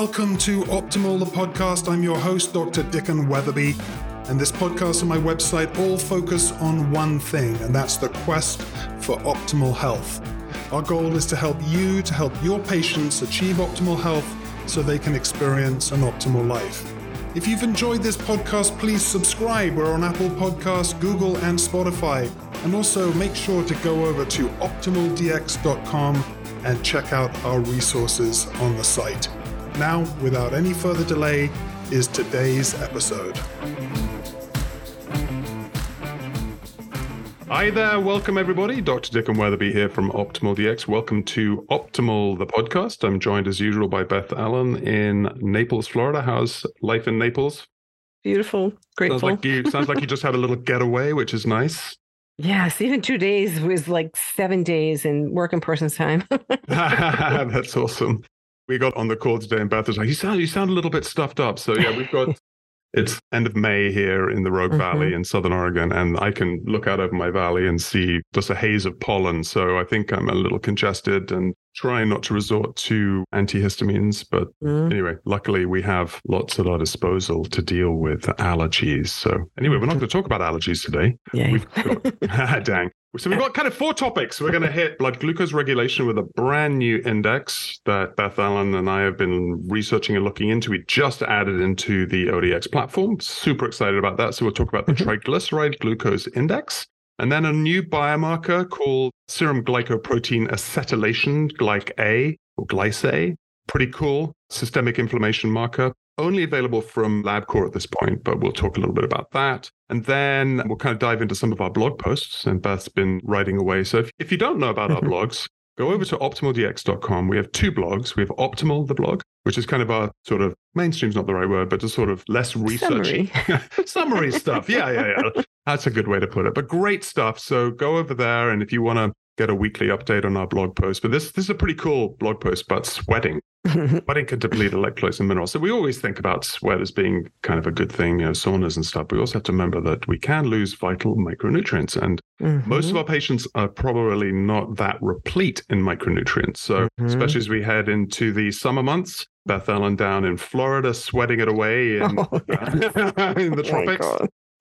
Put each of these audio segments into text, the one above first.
welcome to Optimal the podcast. I'm your host, Dr. Dicken Weatherby, and this podcast and my website all focus on one thing, and that's the quest for optimal health. Our goal is to help you to help your patients achieve optimal health so they can experience an optimal life. If you've enjoyed this podcast, please subscribe. We're on Apple Podcasts, Google, and Spotify. And also make sure to go over to optimaldx.com and check out our resources on the site. Now, without any further delay, is today's episode. Hi there, welcome everybody. Dr. Dicken Weatherby here from Optimal DX. Welcome to Optimal, the podcast. I'm joined as usual by Beth Ellen in Naples, Florida. How's life in Naples? Beautiful, grateful. Sounds like you sounds like you just had a little getaway, which is nice. Yes, even two days was like seven days in work in person's time. That's awesome. We got on the call today, and Beth was like, "You sound, you sound a little bit stuffed up." So yeah, we've got it's end of May here in the Rogue mm-hmm. Valley in Southern Oregon, and I can look out over my valley and see just a haze of pollen. So I think I'm a little congested and trying not to resort to antihistamines. But mm. anyway, luckily we have lots at our disposal to deal with allergies. So anyway, we're not going to talk about allergies today. Yeah. We've got, dang. So we've got kind of four topics. We're going to hit blood glucose regulation with a brand new index that Beth Ellen and I have been researching and looking into. We just added into the ODX platform. Super excited about that. So we'll talk about the mm-hmm. triglyceride glucose index. And then a new biomarker called serum glycoprotein acetylation, GlycA or glyce. Pretty cool systemic inflammation marker only available from LabCorp at this point, but we'll talk a little bit about that. And then we'll kind of dive into some of our blog posts, and Beth's been writing away. So if, if you don't know about our mm-hmm. blogs, go over to optimaldx.com. We have two blogs. We have Optimal, the blog, which is kind of our sort of mainstream's not the right word, but just sort of less research summary, summary stuff. Yeah, yeah, yeah. That's a good way to put it. But great stuff. So go over there, and if you want to get a weekly update on our blog post. But this this is a pretty cool blog post about sweating. sweating can deplete electrolytes and minerals. So we always think about sweat as being kind of a good thing, you know, saunas and stuff. But we also have to remember that we can lose vital micronutrients. And mm-hmm. most of our patients are probably not that replete in micronutrients. So mm-hmm. especially as we head into the summer months, Beth Ellen down in Florida, sweating it away in, oh, in the tropics.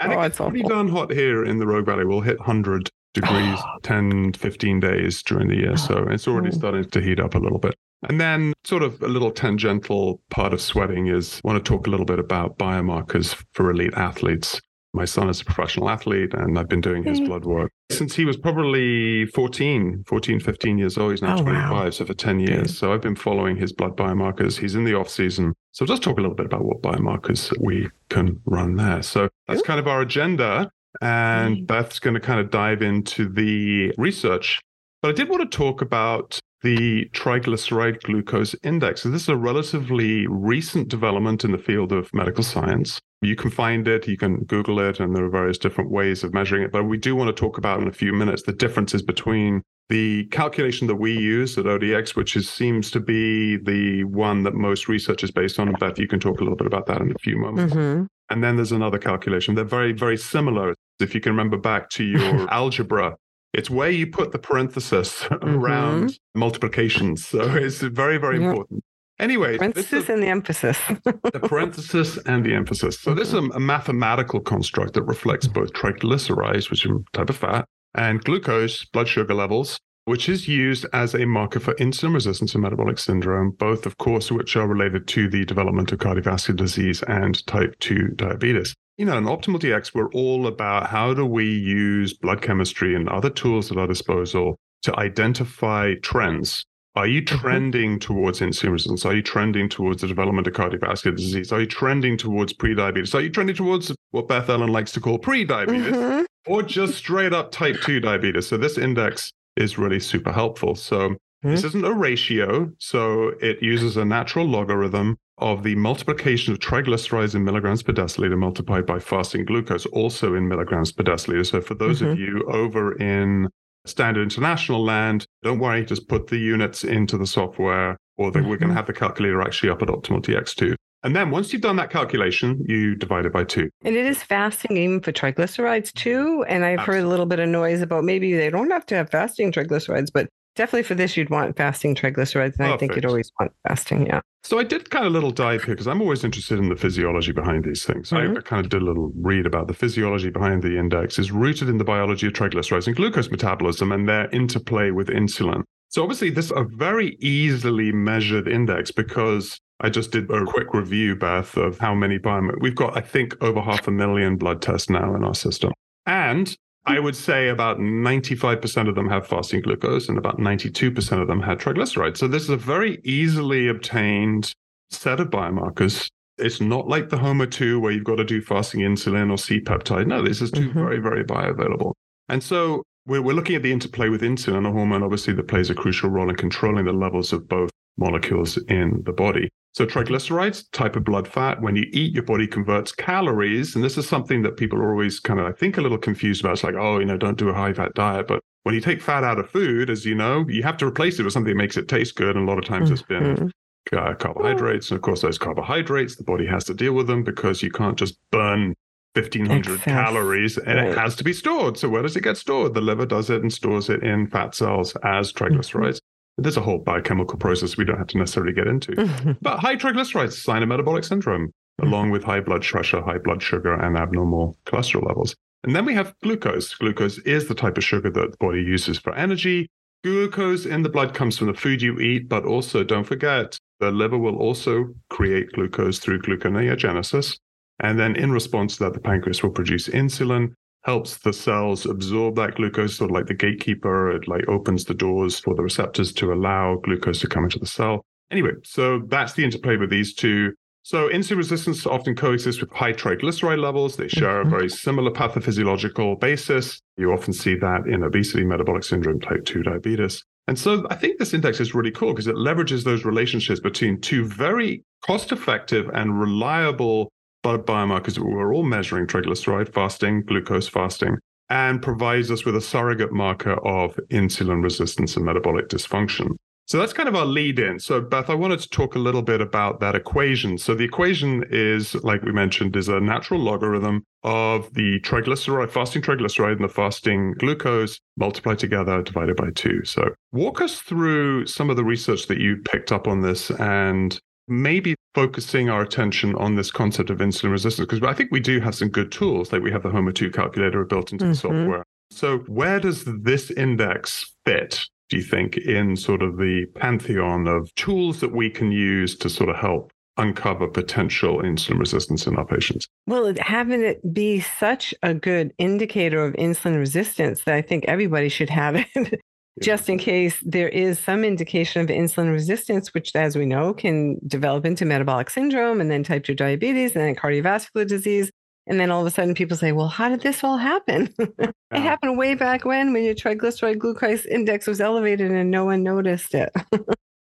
And oh, it pretty darn hot here in the Rogue Valley. We'll hit 100 degrees 10, 15 days during the year. So it's already oh. starting to heat up a little bit. And then, sort of a little tangential part of sweating is I want to talk a little bit about biomarkers for elite athletes. My son is a professional athlete and I've been doing his blood work since he was probably 14, 14, 15 years old. He's now oh, 25, wow. so for 10 years. So I've been following his blood biomarkers. He's in the off season. So let's talk a little bit about what biomarkers we can run there. So that's kind of our agenda. And mm. Beth's going to kind of dive into the research. But I did want to talk about the triglyceride glucose index. So this is a relatively recent development in the field of medical science. You can find it, you can Google it, and there are various different ways of measuring it. But we do want to talk about in a few minutes the differences between the calculation that we use at ODX, which is, seems to be the one that most research is based on. Beth, you can talk a little bit about that in a few moments. Mm-hmm. And then there's another calculation. They're very, very similar. If you can remember back to your algebra, it's where you put the parenthesis around mm-hmm. multiplications. So it's very, very yep. important. Anyway, parenthesis and the emphasis. the parenthesis and the emphasis. So this is a, a, mathematical construct that reflects both triglycerides, which is a type of fat, and glucose, blood sugar levels, which is used as a marker for insulin resistance and metabolic syndrome, both, of course, which are related to the development of cardiovascular disease and type 2 diabetes. You know, in Optimal DX, we're all about how do we use blood chemistry and other tools at our disposal to identify trends. Are you mm-hmm. trending towards insulin resistance? Are you trending towards the development of cardiovascular disease? Are you trending towards prediabetes? Are you trending towards what Beth Ellen likes to call pre-diabetes? Mm-hmm. Or just straight up type 2 diabetes? So this index is really super helpful. So mm-hmm. this isn't a ratio. So it uses a natural logarithm of the multiplication of triglycerides in milligrams per deciliter multiplied by fasting glucose, also in milligrams per deciliter. So for those mm-hmm. of you over in standard international land, don't worry, just put the units into the software, or mm-hmm. we're going to have the calculator actually up at Optimal DX2. And then once you've done that calculation, you divide it by two. And it is fasting even for triglycerides too. And I've Absolutely. heard a little bit of noise about maybe they don't have to have fasting triglycerides, but definitely for this, you'd want fasting triglycerides. And I think you'd always want fasting. Yeah. So I did kind of a little dive here because I'm always interested in the physiology behind these things. Mm-hmm. I, I, kind of did a little read about the physiology behind the index is rooted in the biology of triglycerides and glucose metabolism and their interplay with insulin. So obviously this is a very easily measured index because I just did a quick review, Beth, of how many biomarkers. We've got, I think, over half a million blood tests now in our system. And I would say about 95% of them have fasting glucose and about 92% of them had triglycerides. So this is a very easily obtained set of biomarkers. It's not like the HOMA2 where you've got to do fasting insulin or C peptide. No, this is two mm-hmm. very, very bioavailable. And so we're, we're looking at the interplay with insulin, a hormone obviously that plays a crucial role in controlling the levels of both molecules in the body. So triglycerides, type of blood fat, when you eat, your body converts calories. And this is something that people are always kind of, I think, a little confused about. It's like, oh, you know, don't do a high fat diet. But when you take fat out of food, as you know, you have to replace it with something that makes it taste good. And a lot of times it's been mm-hmm. uh, carbohydrates. And of course, those carbohydrates, the body has to deal with them because you can't just burn 1500 Excess. calories and right. it has to be stored. So where does it get stored? The liver does it and stores it in fat cells as triglycerides. There's a whole biochemical process we don't have to necessarily get into. But high triglycerides, sign of metabolic syndrome, along with high blood pressure, high blood sugar, and abnormal cholesterol levels. And then we have glucose. Glucose is the type of sugar that the body uses for energy. Glucose in the blood comes from the food you eat, but also don't forget the liver will also create glucose through gluconeogenesis. And then in response to that, the pancreas will produce insulin, helps the cells absorb that glucose, sort of like the gatekeeper. It like opens the doors for the receptors to allow glucose to come into the cell. Anyway, so that's the interplay with these two. So insulin resistance often coexists with high triglyceride levels. They share mm-hmm. a very similar pathophysiological basis. You often see that in obesity, metabolic syndrome, type 2 diabetes. And so I think this index is really cool because it leverages those relationships between two very cost effective and reliable biomarkers we're all measuring triglyceride fasting, glucose fasting, and provides us with a surrogate marker of insulin resistance and metabolic dysfunction. So that's kind of our lead in. So, Beth, I wanted to talk a little bit about that equation. So, the equation is, like we mentioned, is a natural logarithm of the triglyceride, fasting triglyceride and the fasting glucose multiplied together divided by two. So, walk us through some of the research that you picked up on this and maybe focusing our attention on this concept of insulin resistance because I think we do have some good tools, like we have the HOMA2 calculator built into mm-hmm. the software. So, where does this index fit, do you think, in sort of the pantheon of tools that we can use to sort of help uncover potential insulin resistance in our patients? Well, having it be such a good indicator of insulin resistance that I think everybody should have it just in case there is some indication of insulin resistance, which, as we know, can develop into metabolic syndrome and then type 2 diabetes and then cardiovascular disease. And then all of a sudden people say, well, how did this all happen? it happened way back when, when your triglyceride glucose index was elevated and no one noticed it.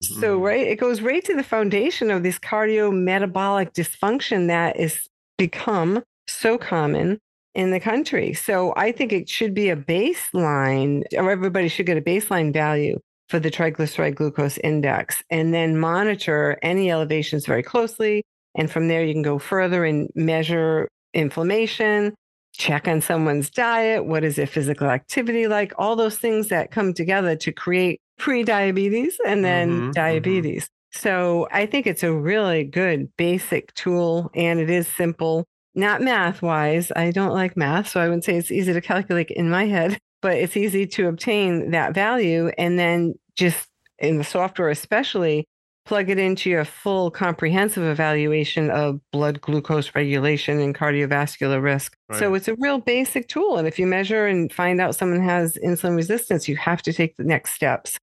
so, mm-hmm. right, it goes right to the foundation of this cardiometabolic dysfunction that is become so common in the country. So I think it should be a baseline, or everybody should get a baseline value for the triglyceride glucose index and then monitor any elevations very closely. And from there, you can go further and measure inflammation, check on someone's diet. What is their physical activity like? All those things that come together to create pre diabetes and then mm-hmm, mm-hmm. diabetes. Mm-hmm. So I think it's a really good basic tool and it is simple not math wise. I don't like math, so I wouldn't say it's easy to calculate in my head, but it's easy to obtain that value and then just in the software, especially plug it into your full comprehensive evaluation of blood glucose regulation and cardiovascular risk. Right. So it's a real basic tool. And if you measure and find out someone has insulin resistance, you have to take the next steps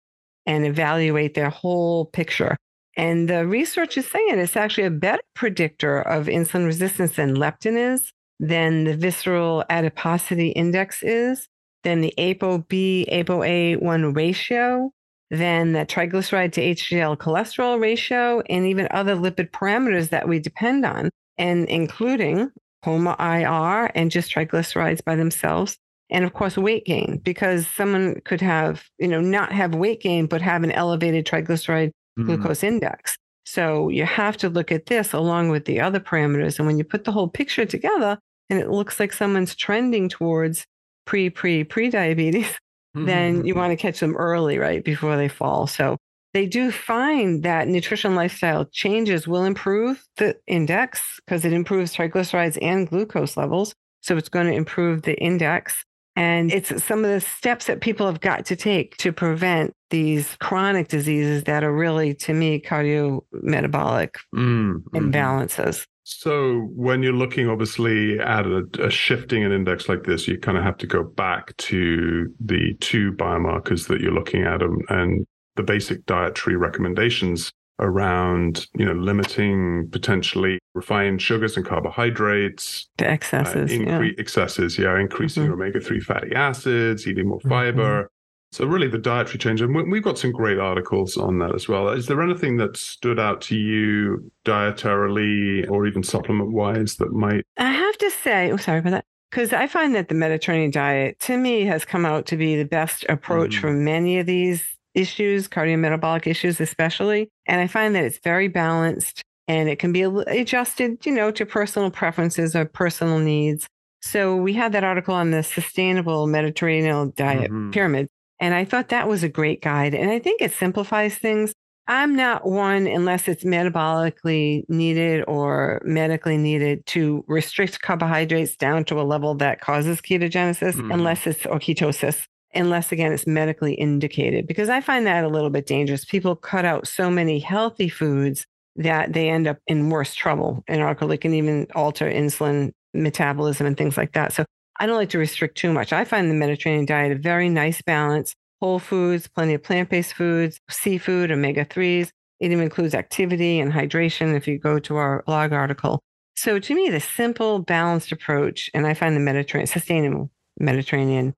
and evaluate their whole picture. And the research is saying it's actually a better predictor of insulin resistance than leptin is, than the visceral adiposity index is, than the ApoB, ApoA1 ratio, than the triglyceride to HDL cholesterol ratio, and even other lipid parameters that we depend on, and including HOMA IR and just triglycerides by themselves. And of course, weight gain, because someone could have, you know, not have weight gain, but have an elevated triglyceride mm-hmm. glucose index. So you have to look at this along with the other parameters. And when you put the whole picture together and it looks like someone's trending towards pre, pre, pre diabetes, then you want to catch them early, right? Before they fall. So they do find that nutrition lifestyle changes will improve the index because it improves triglycerides and glucose levels. So it's going to improve the index. And it's some of the steps that people have got to take to prevent these chronic diseases that are really, to me, cardiometabolic mm, mm-hmm. imbalances. So when you're looking obviously at a, a, shifting an index like this, you kind of have to go back to the two biomarkers that you're looking at and, and the basic dietary recommendations around you know limiting potentially refined sugars and carbohydrates the excesses uh, incre- yeah. excesses yeah increasing mm-hmm. omega-3 fatty acids eating more fiber mm-hmm. so really the dietary change and we've got some great articles on that as well is there anything that stood out to you dietarily or even supplement wise that might i have to say oh sorry about that because I find that the Mediterranean diet, to me, has come out to be the best approach mm. for many of these issues, cardiometabolic issues, especially. And I find that it's very balanced and it can be adjusted, you know, to personal preferences or personal needs. So we had that article on the sustainable Mediterranean diet mm-hmm. pyramid. And I thought that was a great guide. And I think it simplifies things. I'm not one, unless it's metabolically needed or medically needed, to restrict carbohydrates down to a level that causes ketogenesis, mm. unless it's or ketosis unless again it's medically indicated because i find that a little bit dangerous. People cut out so many healthy foods that they end up in worse trouble and it can even alter insulin metabolism and things like that. So i don't like to restrict too much. I find the mediterranean diet a very nice balance. Whole foods plenty of plant-based foods seafood omega-3s it even includes activity and hydration if you go to our blog article. So to me the simple balanced approach and i find the mediterranean sustainable mediterranean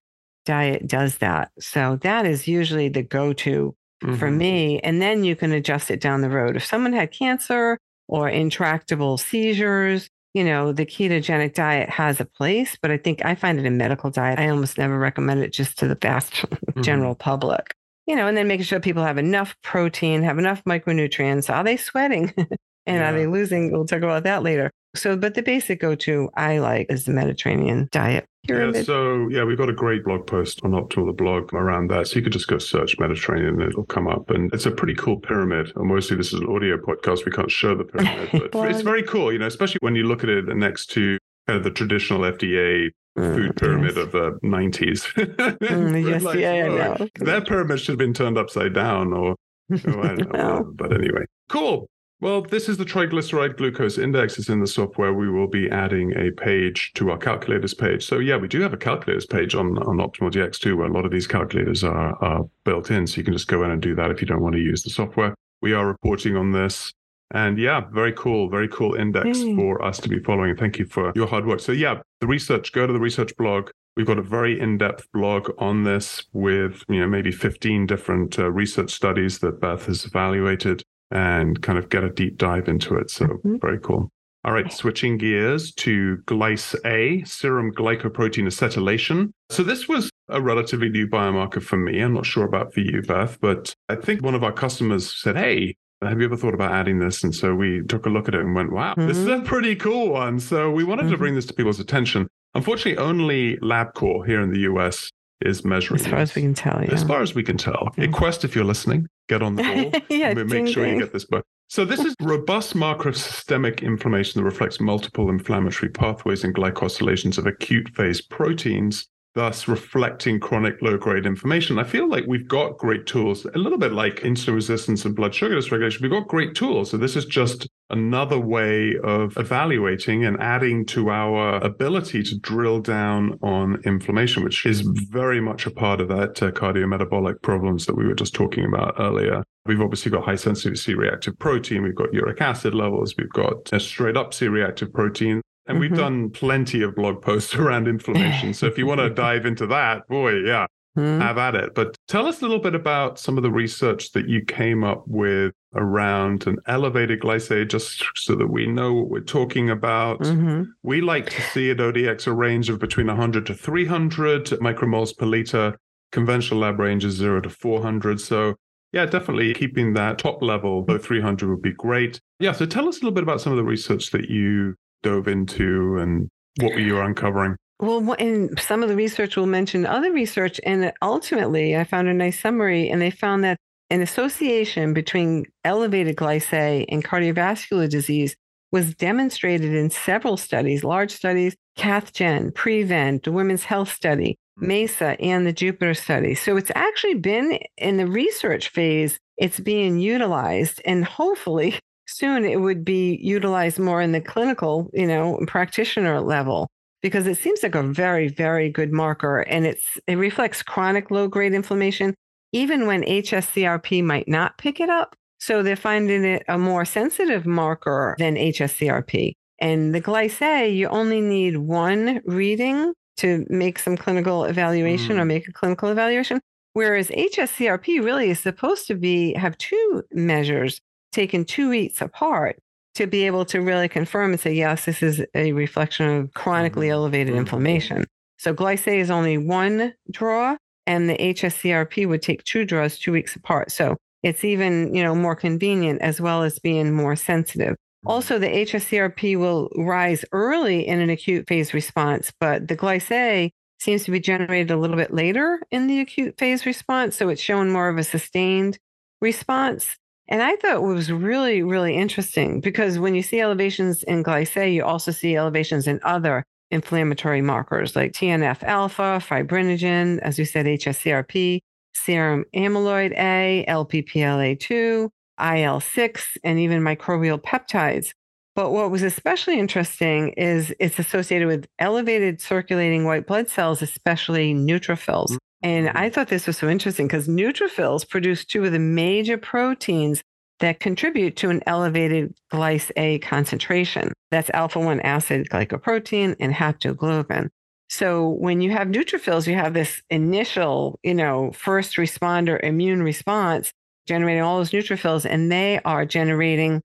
diet does that. So that is usually the go to mm-hmm. for me. And then you can adjust it down the road. If someone had cancer or intractable seizures, you know, the ketogenic diet has a place, but I think I find it a medical diet. I almost never recommend it just to the vast mm-hmm. general public. You know, and then making sure people have enough protein, have enough micronutrients. Are they sweating? and yeah. are they losing? We'll talk about that later. So, but the basic go to I like is the Mediterranean diet. Pyramid. Yeah, so yeah, we've got a great blog post on Optimal the blog around that. So you could just go search Mediterranean and it'll come up. And it's a pretty cool pyramid. And mostly this is an audio podcast. We can't show the pyramid, but it's very cool, you know, especially when you look at it next to kind of the traditional FDA mm, food pyramid yes. of the 90s. mm, yes, like, yeah, know. That pyramid should have been turned upside down or, oh, I don't know. But anyway, cool. Well, this is the triglyceride glucose index. It's in the software. We will be adding a page to our calculators page. So yeah, we do have a calculators page on, on Optimal DX2 where a lot of these calculators are, are built in. So you can just go in and do that if you don't want to use the software. We are reporting on this. And yeah, very cool, very cool index mm. for us to be following. Thank you for your hard work. So yeah, the research, go to the research blog. We've got a very in-depth blog on this with, you know, maybe 15 different uh, research studies that Beth has evaluated and kind of get a deep dive into it. So mm-hmm. very cool. All right, switching gears to GLYCE A, serum glycoprotein acetylation. So this was a relatively new biomarker for me. I'm not sure about for you, Beth, but I think one of our customers said, Hey, have you ever thought about adding this? And so we took a look at it and went, wow, mm-hmm. this is a mm-hmm. pretty cool one. So we wanted mm-hmm. to bring this to people's attention. Unfortunately, only LabCorp here in the US is measuring. As far this. as we can tell, yeah. As far as we can tell. Yeah. Quest, if you're listening, get on the ball. yeah, make ding, sure ding. you get this book. So this is robust marker of systemic inflammation that reflects multiple inflammatory pathways and glycosylations of acute phase proteins thus reflecting chronic low grade inflammation. I feel like we've got great tools, a little bit like insulin resistance and blood sugar dysregulation. We've got great tools. So this is just another way of evaluating and adding to our ability to drill down on inflammation, which is very much a part of that uh, cardiometabolic problems that we were just talking about earlier. We've obviously got high sensitivity C reactive protein. We've got uric acid levels. We've got a straight up C reactive protein. And mm-hmm. we've done plenty of blog posts around inflammation. so if you want to dive into that, boy, yeah, mm-hmm. have at it. But tell us a little bit about some of the research that you came up with around an elevated GlycA, just so that we know what we're talking about. Mm-hmm. We like to see at ODX a range of between 100 to 300 micromoles per liter. Conventional lab range is 0 to 400. So yeah, definitely keeping that top level below 300 would be great. Yeah, so tell us a little bit about some of the research that you dove into and what were you uncovering? Well, and some of the research will mention other research. And ultimately, I found a nice summary, and they found that an association between elevated glycemic and cardiovascular disease was demonstrated in several studies, large studies, CathGen, PREVEND, the Women's Health Study, hmm. MESA, and the Jupiter study. So it's actually been in the research phase, it's being utilized, and hopefully soon it would be utilized more in the clinical, you know, practitioner level because it seems like a very, very good marker and it's it reflects chronic low grade inflammation, even when HSCRP might not pick it up. So they're finding it a more sensitive marker than HSCRP. And the GlycA, you only need one reading to make some clinical evaluation mm. or make a clinical evaluation. Whereas HSCRP really is supposed to be have two measures taken two weeks apart to be able to really confirm and say, yes, this is a reflection of chronically mm-hmm. elevated mm-hmm. inflammation. So GlycA is only one draw, and the HSCRP would take two draws two weeks apart. So it's even, you know, more convenient as well as being more sensitive. Mm-hmm. Also, the HSCRP will rise early in an acute phase response, but the GlycA seems to be generated a little bit later in the acute phase response. So it's shown more of a sustained response. And I thought it was really, really interesting because when you see elevations in glycemic, you also see elevations in other inflammatory markers like TNF alpha, fibrinogen, as you said, HSCRP, serum amyloid A, Lp-PLA2, IL 6, and even microbial peptides. But what was especially interesting is it's associated with elevated circulating white blood cells, especially neutrophils. And I mm-hmm. thought this was so interesting because neutrophils produce two of the major proteins that contribute to an elevated GlycA concentration. That's alpha 1 acid glycoprotein and haptoglobin. So when you have neutrophils, you have this initial, you know, first responder immune response generating all those neutrophils, and they are generating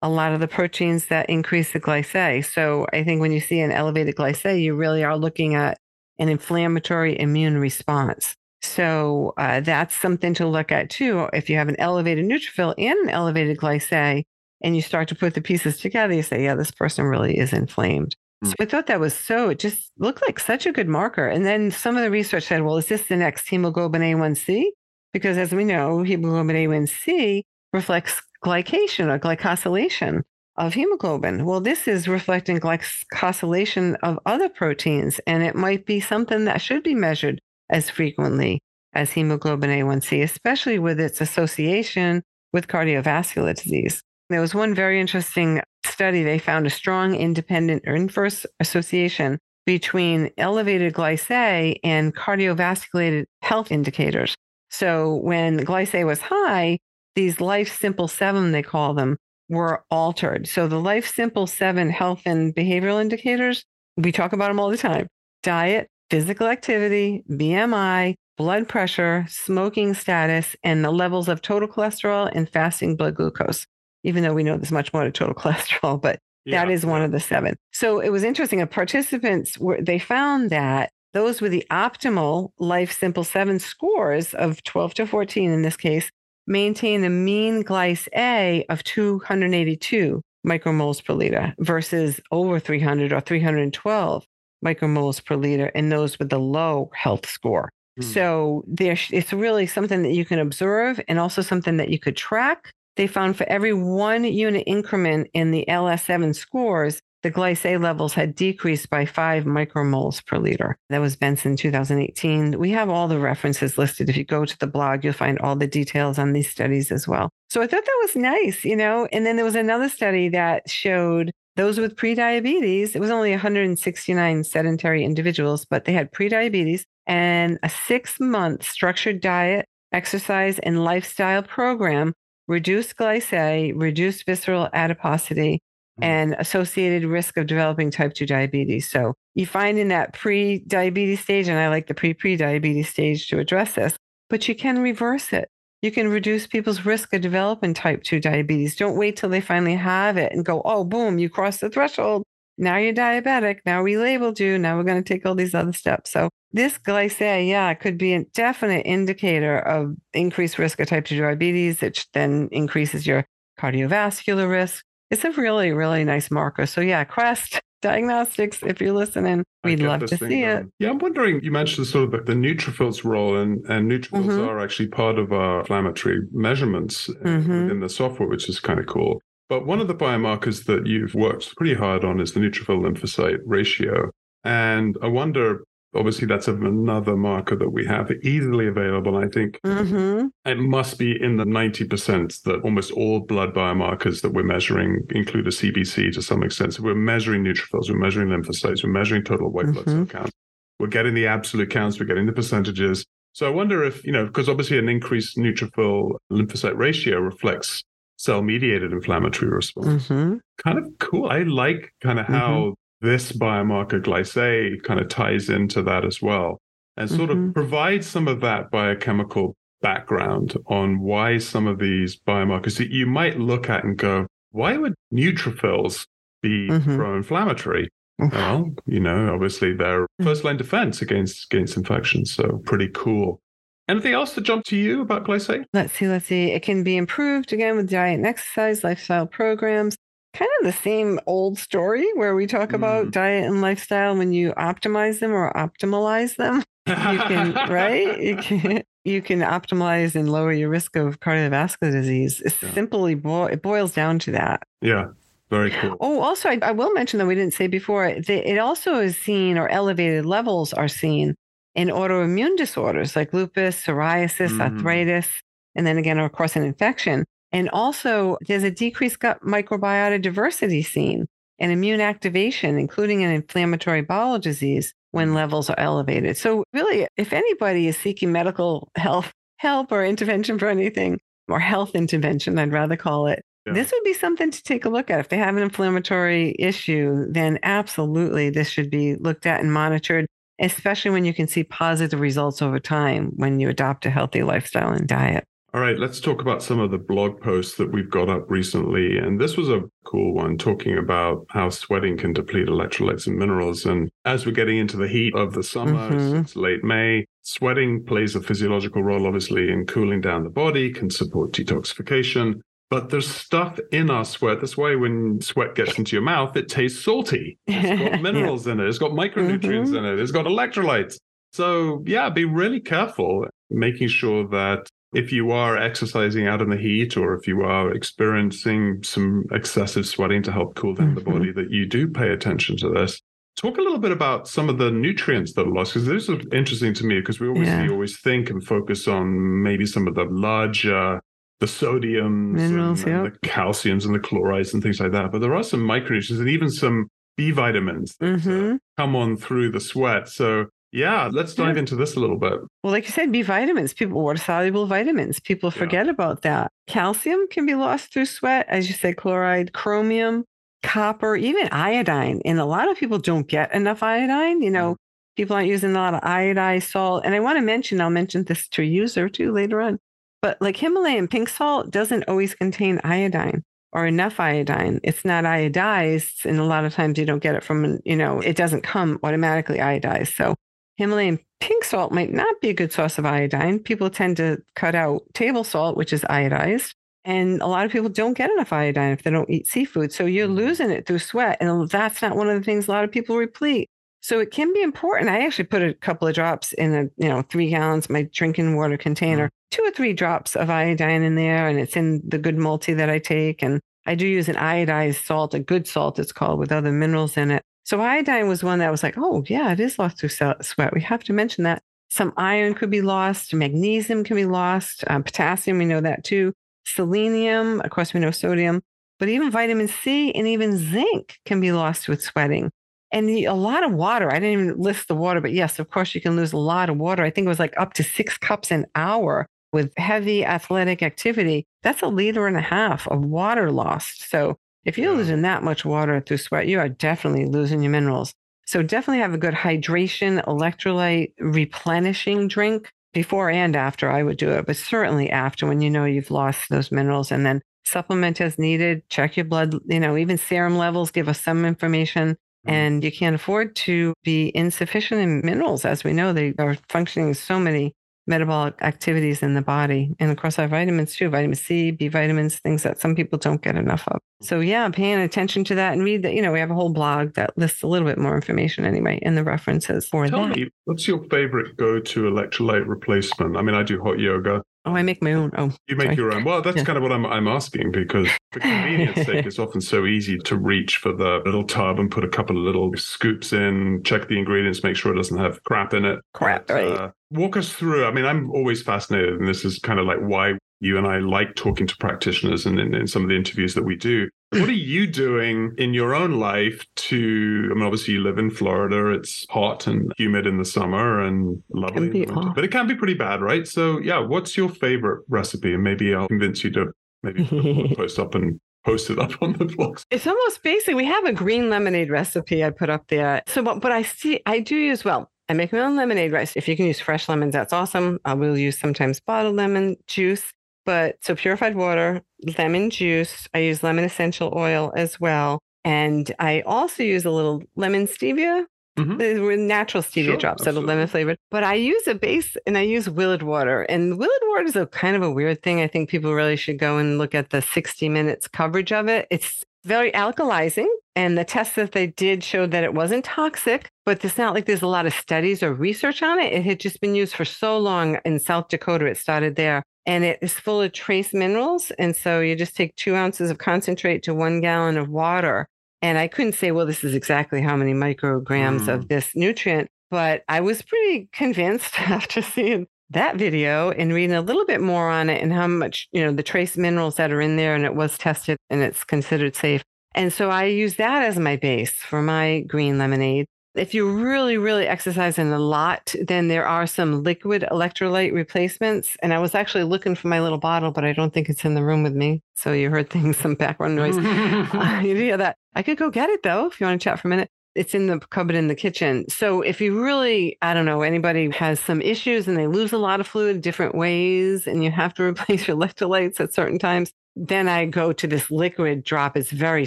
a lot of the proteins that increase the GlycA. So I think when you see an elevated GlycA, you really are looking at an inflammatory immune response. So uh, that's something to look at too. If you have an elevated neutrophil and an elevated glycemic, and you start to put the pieces together, you say, yeah, this person really is inflamed. Mm. So I thought that was so, it just looked like such a good marker. And then some of the research said, well, is this the next hemoglobin A1C? Because as we know, hemoglobin A1C reflects glycation or glycosylation of hemoglobin. Well, this is reflecting glycosylation of other proteins, and it might be something that should be measured as frequently as hemoglobin A1C, especially with its association with cardiovascular disease. There was one very interesting study. They found a strong independent or inverse association between elevated glycemic and cardiovascular health indicators. So when glycemic was high, these life simple seven, they call them, were altered. So the life simple seven health and behavioral indicators, we talk about them all the time diet, physical activity, BMI, blood pressure, smoking status, and the levels of total cholesterol and fasting blood glucose. Even though we know there's much more to total cholesterol, but yeah, that is one of the seven. So it was interesting. participants were they found that those with the optimal life simple seven scores of 12 to 14 in this case maintain a mean GlycA of 282 micromoles per liter versus over 300 or 312 micromoles per liter in those with the low health score. Mm. So there, it's really something that you can observe and also something that you could track. They found for every one unit increment in the LS7 scores, the GlycA levels had decreased by five micromoles per liter. That was Benson 2018. We have all the references listed. If you go to the blog, you'll find all the details on these studies as well. So I thought that was nice, you know. And then there was another study that showed those with prediabetes, it was only 169 sedentary individuals, but they had prediabetes and a six month structured diet, exercise, and lifestyle program reduced glycemic, reduced visceral adiposity. Mm. and associated risk of developing type 2 diabetes. So you find in that pre diabetes stage, and I like the pre pre diabetes stage to address this, but you can reverse it you can reduce people's risk of developing type 2 diabetes. Don't wait till they finally have it and go, oh, boom, you crossed the threshold. Now you're diabetic. Now we labeled you. Now we're going to take all these other steps. So, this glycemic, yeah, could be a definite indicator of increased risk of type 2 diabetes, which then increases your cardiovascular risk. It's a really, really nice marker. So yeah, Quest Diagnostics, if you're listening, we'd love to see it. Yeah, I'm wondering, you mentioned sort of the, the neutrophils role, and, and neutrophils mm-hmm. are actually part of our inflammatory measurements uh, mm-hmm. in the software, which is kind of cool. But one of the biomarkers that you've worked pretty hard on is the neutrophil lymphocyte ratio. And I wonder obviously that's another marker that we have easily available. I think mm-hmm. it must be in the 90% that almost all blood biomarkers that we're measuring include a CBC to some extent. So we're measuring neutrophils, we're measuring lymphocytes, we're measuring total white blood mm-hmm. cell count. We're getting the absolute counts, we're getting the percentages. So I wonder if, you know, because obviously an increased neutrophil lymphocyte ratio reflects cell mediated inflammatory response. Mm-hmm. Kind of cool. I like kind of how mm-hmm this biomarker GlycA kind of ties into that as well and sort mm-hmm. of provides some of that biochemical background on why some of these biomarkers that you might look at and go, why would neutrophils be mm-hmm. pro-inflammatory? well, you know, obviously they're mm. first line defense against against infections. So pretty cool. Anything else to jump to you about GlycA? Let's see, let's see. It can be improved again with diet and exercise, lifestyle programs kind of the same old story where we talk about mm. diet and lifestyle when you optimize them or optimalize them you can right you can you can optimize and lower your risk of cardiovascular disease it yeah. simply bo- it boils down to that yeah very cool. Oh, also, I, I will mention that we didn't say before, that it also is seen or elevated levels are seen in autoimmune disorders like lupus, psoriasis, mm. arthritis, and then again, of course, an infection. And also, there's a decreased gut microbiota diversity seen and immune activation, including an inflammatory bowel disease when mm. levels are elevated. So, really, if anybody is seeking medical health help or intervention for anything, or health intervention, I'd rather call it, yeah. this would be something to take a look at. If they have an inflammatory issue, then absolutely this should be looked at and monitored, especially when you can see positive results over time when you adopt a healthy lifestyle and diet. All right, let's talk about some of the blog posts that we've got up recently. And this was a cool one talking about how sweating can deplete electrolytes and minerals. And as we're getting into the heat of the summer, mm-hmm. it's late May, sweating plays a physiological role, obviously, in cooling down the body, can support detoxification. But there's stuff in our sweat. That's why when sweat gets into your mouth, it tastes salty. It's got minerals yeah. in it, it's got micronutrients mm-hmm. in it, it's got electrolytes. So, yeah, be really careful making sure that if you are exercising out in the heat or if you are experiencing some excessive sweating to help cool down mm-hmm. the body, that you do pay attention to this. Talk a little bit about some of the nutrients that are lost, because this is interesting to me because we always yeah. always think and focus on maybe some of the larger the sodiums Minerals, and, yep. and, the calciums and the chlorides and things like that. But there are some micronutrients and even some B vitamins that uh, mm-hmm. come on through the sweat. So yeah, let's dive yeah. into this a little bit. Well, like you said, B vitamins, people water soluble vitamins. People forget yeah. about that. Calcium can be lost through sweat, as you said, chloride, chromium, copper, even iodine. And a lot of people don't get enough iodine. You know, mm. people aren't using a lot of iodized salt. And I want to mention, I'll mention this to a user too later on. But like Himalayan pink salt doesn't always contain iodine or enough iodine. It's not iodized. And a lot of times you don't get it from, you know, it doesn't come automatically iodized. So Himalayan pink salt might not be a good source of iodine. People tend to cut out table salt, which is iodized. And a lot of people don't get enough iodine if they don't eat seafood. So you're mm-hmm. losing it through sweat. And that's not one of the things a lot of people replete. So it can be important. I actually put a couple of drops in a, you know, three gallons, my drinking water container, mm-hmm. two or three drops of iodine in there. And it's in the good multi that I take. And I do use an iodized salt, a good salt, it's called, with other minerals in it. So iodine was one that was like, oh, yeah, it is lost through sweat. We have to mention that. Some iron could be lost, magnesium can be lost, um, potassium, we know that too. Selenium, of course, we know sodium, but even vitamin C and even zinc can be lost with sweating. And the, a lot of water. I didn't even list the water, but yes, of course, you can lose a lot of water. I think it was like up to six cups an hour with heavy athletic activity. That's a liter and a half of water lost. So if you're losing that much water through sweat, you are definitely losing your minerals. So definitely have a good hydration, electrolyte replenishing drink before and after I would do it, but certainly after when you know you've lost those minerals and then supplement as needed, check your blood, you know, even serum levels give us some information. Mm-hmm. And you can't afford to be insufficient in minerals. As we know, they are functioning so many metabolic activities in the body. And of course, our vitamins too, vitamin C, B vitamins, things that some people don't get enough of. So yeah, paying attention to that and read that, you know, we have a whole blog that lists a little bit more information anyway in the references for Tell that. me, what's your favorite go-to electrolyte replacement? I mean, I do hot yoga. Oh, I make my own. Oh, you make sorry. your own. Well, that's Yeah. kind of what I'm I'm asking because for convenience sake, it's often so easy to reach for the little tub and put a couple of little scoops in, check the ingredients, make sure it doesn't have crap in it. Crap, But, right. uh, walk us through. I mean, I'm always fascinated, and this is kind of like why you and I like talking to practitioners and in, in some of the interviews that we do. What are you doing in your own life to? I mean, obviously you live in Florida. It's hot and humid in the summer and lovely, in be the winter, but it can be pretty bad, right? So, yeah, what's your favorite recipe? And maybe I'll convince you to maybe blog post up and post it up on the blogs. It's almost basic. We have a green lemonade recipe I put up there. So, but, but I see, I do use, well, I make my own lemonade rice. If you can use fresh lemons, that's awesome. I will use sometimes bottled lemon juice. But so purified water, lemon juice. I use lemon essential oil as well. And I also use a little lemon stevia. Mhm. The were natural stevia Sure, drops that are lemon flavored. But I use a base and I use Willard water. And Willard water is a kind of a weird thing. I think people really should go and look at the 60 minutes coverage of it. It's very alkalizing. And the tests that they did showed that it wasn't toxic, but it's not like there's a lot of studies or research on it. It had just been used for so long in South Dakota. It started there. And it is full of trace minerals. And so you just take two ounces of concentrate to one gallon of water. And I couldn't say, well, this is exactly how many micrograms Mm. of this nutrient, but I was pretty convinced after seeing that video and reading a little bit more on it and how much, you know, the trace minerals that are in there and it was tested and it's considered safe. And so I use that as my base for my green lemonade. If you're really, really exercising a lot, then there are some liquid electrolyte replacements. And I was actually looking for my little bottle, but I don't think it's in the room with me. So you heard things, some background noise. you hear that? I could go get it though, if you want to chat for a minute. It's in the cupboard in the kitchen. So if you really, I don't know, anybody has some issues and they lose a lot of fluid different ways and you have to replace your electrolytes at certain times, then I go to this liquid drop. It's very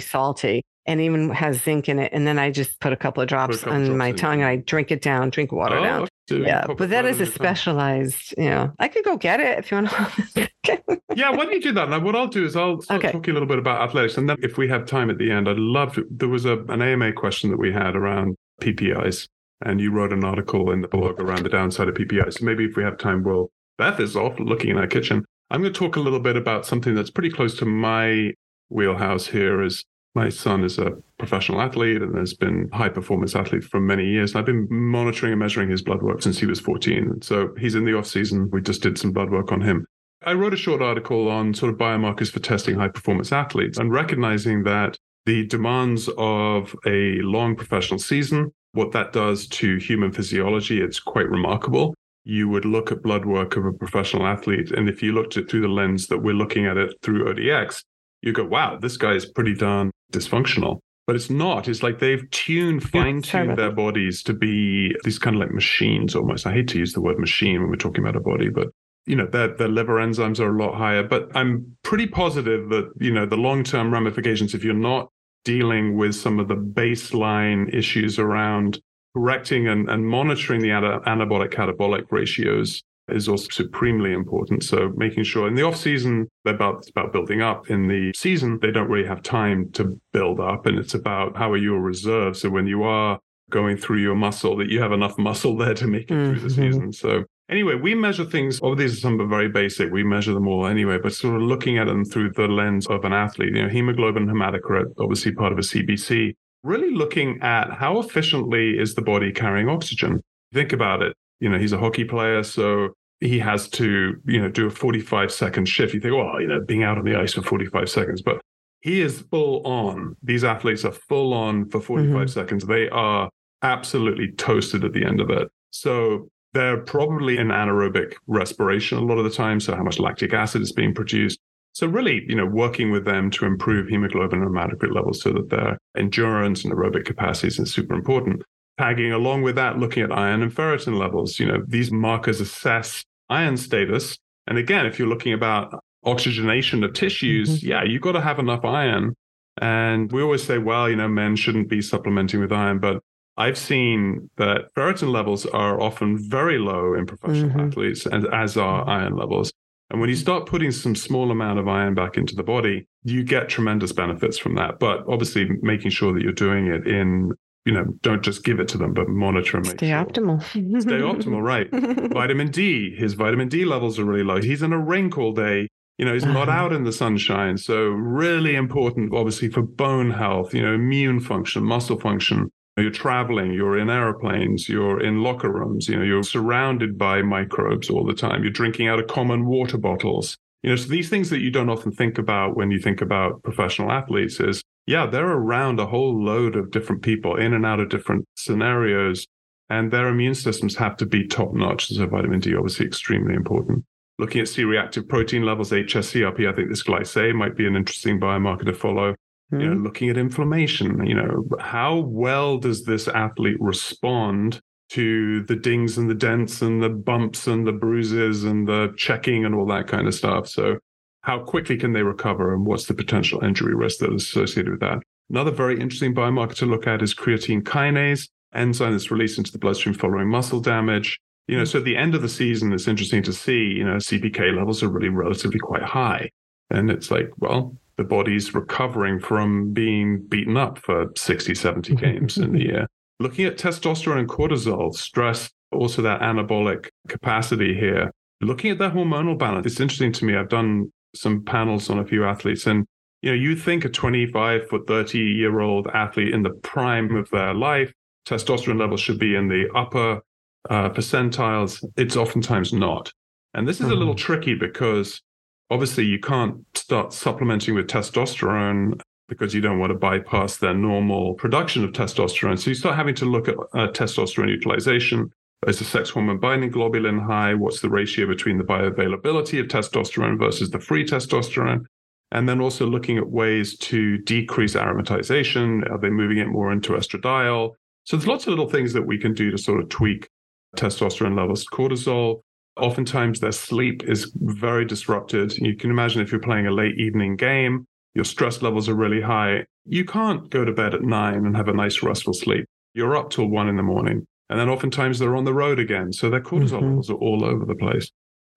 salty and even has zinc in it. And then I just put a couple of drops couple on drops my tongue and I drink it down, drink water Oh, down. okay. Yeah, but it that is a your tongue. specialized, you know, I could go get it if you want to. Yeah, why don't you do that? Now, what I'll do is I'll start Okay. talking a little bit about athletics, and then if we have time at the end, I'd love to. There was a, an AMA question that we had around PPIs, and you wrote an article in the blog around the downside of PPIs. So maybe if we have time, we'll. Beth is off looking in our kitchen. I'm going to talk a little bit about something that's pretty close to my wheelhouse here. Is my son is a professional athlete and has been high performance athlete for many years. I've been monitoring and measuring his blood work since he was 14. So he's in the off season. We just did some blood work on him. I wrote a short article on sort of biomarkers for testing high performance athletes and recognizing that the demands of a long professional season, what that does to human physiology, it's quite remarkable. You would look at blood work of a professional athlete, and if you looked at it through the lens that we're looking at it through ODX, you go, wow, this guy is pretty darn dysfunctional. But it's not. It's like they've tuned, fine tuned their bodies to be these kind of like machines almost. I hate to use the word machine when we're talking about a body, but you know, their, their liver enzymes are a lot higher. But I'm pretty positive that, you know, the long term ramifications, if you're not dealing with some of the baseline issues around correcting and, and monitoring the ana- anabolic catabolic ratios is also supremely important. So making sure in the off season, they're about, it's about building up. In the season, they don't really have time to build up. And it's about how are your reserves. So when you are going through your muscle, that you have enough muscle there to make it through the Mhm. season. So anyway, we measure things. Oh, these are some are very basic. We measure them all anyway, but sort of looking at them through the lens of an athlete, you know, hemoglobin, hematocrit, obviously part of a CBC, really looking at how efficiently is the body carrying oxygen. Think about it. You know, he's a hockey player, so he has to, you know, do a 45 second shift. You think, well, you know, being out on the ice for 45 seconds, but he is full on. These athletes are full on for 45 Mhm. seconds. They are absolutely toasted at the end of it. So they're probably in anaerobic respiration a lot of the time. So how much lactic acid is being produced. So really, you know, working with them to improve hemoglobin and hematocrit levels so that their endurance and aerobic capacities is super important. Tagging along with that, looking at iron and ferritin levels. You know, these markers assess iron status. And again, if you're looking about oxygenation of tissues, mm-hmm. yeah, you've got to have enough iron. And we always say, well, you know, men shouldn't be supplementing with iron, but I've seen that ferritin levels are often very low in professional mm-hmm. athletes, and as are mm-hmm. iron levels. And when you mm-hmm. start putting some small amount of iron back into the body, you get tremendous benefits from that. But obviously, making sure that you're doing it in, you know, don't just give it to them, but monitor and make Stay sure. optimal. Stay optimal, right. vitamin D, his vitamin D levels are really low. He's in a rink all day. You know, he's not uh-huh. out in the sunshine. So, really important, obviously, for bone health, you know, immune function, muscle function. You're traveling, you're in airplanes, you're in locker rooms, you know, you're surrounded by microbes all the time. You're drinking out of common water bottles. You know, so these things that you don't often think about when you think about professional athletes is, yeah, they're around a whole load of different people in and out of different scenarios, and their immune systems have to be top notch. So vitamin D, obviously, extremely important. Looking at C-reactive protein levels, HSCRP, I think this GlycA might be an interesting biomarker to follow you know, hmm. looking at inflammation, you know, how well does this athlete respond to the dings and the dents and the bumps and the bruises and the checking and all that kind of stuff. So how quickly can they recover and what's the potential injury risk that is associated with that? Another very interesting biomarker to look at is creatine kinase, enzyme that's released into the bloodstream following muscle damage. You know, so at the end of the season, it's interesting to see, you know, CPK levels are really relatively quite high. And it's like, well, the body's recovering from being beaten up for 60, 70 games in the year. Looking at testosterone and cortisol, stress, also that anabolic capacity here. Looking at that hormonal balance, it's interesting to me. I've done some panels on a few athletes, and you know, you think a 25 foot 30 year old athlete in the prime of their life, testosterone levels should be in the upper uh, percentiles. It's oftentimes not. And this is mm-hmm. a little mm-hmm. tricky because obviously you can't start supplementing with testosterone because you don't want to bypass their normal production of testosterone. So you start having to look at uh, testosterone utilization. Is the sex hormone binding globulin high? What's the ratio between the bioavailability of testosterone versus the free testosterone? And then also looking at ways to decrease aromatization. Are they moving it more into estradiol? So there's lots of little things that we can do to sort of tweak testosterone levels, cortisol, Oftentimes, their sleep is very disrupted. You can imagine if you're playing a late evening game, your stress levels are really high. You can't go to bed at nine and have a nice, restful sleep. You're up till one in the morning. And then oftentimes they're on the road again. So their cortisol mm-hmm. levels are all over the place.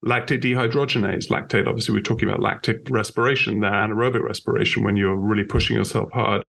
Lactate dehydrogenase, lactate, obviously, we're talking about lactic respiration, their anaerobic respiration when you're really pushing yourself hard.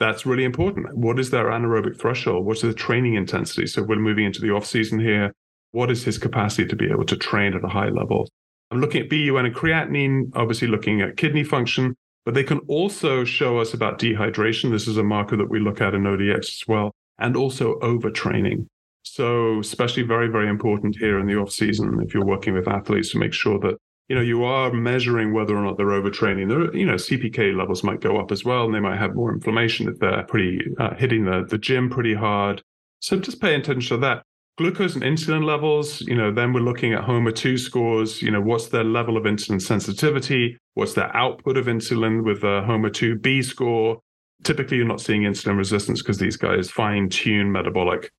That's really important. What is their anaerobic threshold? What's the training intensity? So we're moving into the off season here. What is his capacity to be able to train at a high level? I'm looking at BUN and creatinine, obviously looking at kidney function, but they can also show us about dehydration. This is a marker that we look at in ODX as well, and also overtraining. So, especially very, very important here in the off season if you're working with athletes to make sure that you know you are measuring whether or not they're overtraining. There, you know, CPK levels might go up as well, and they might have more inflammation if they're pretty uh, hitting the the gym pretty hard. So just pay attention to that glucose and insulin levels, you know, then we're looking at HOMA2 scores, you know, what's their level of insulin sensitivity? What's their output of insulin with a HOMA2B score? Typically, you're not seeing insulin resistance because these guys fine tune metabolic.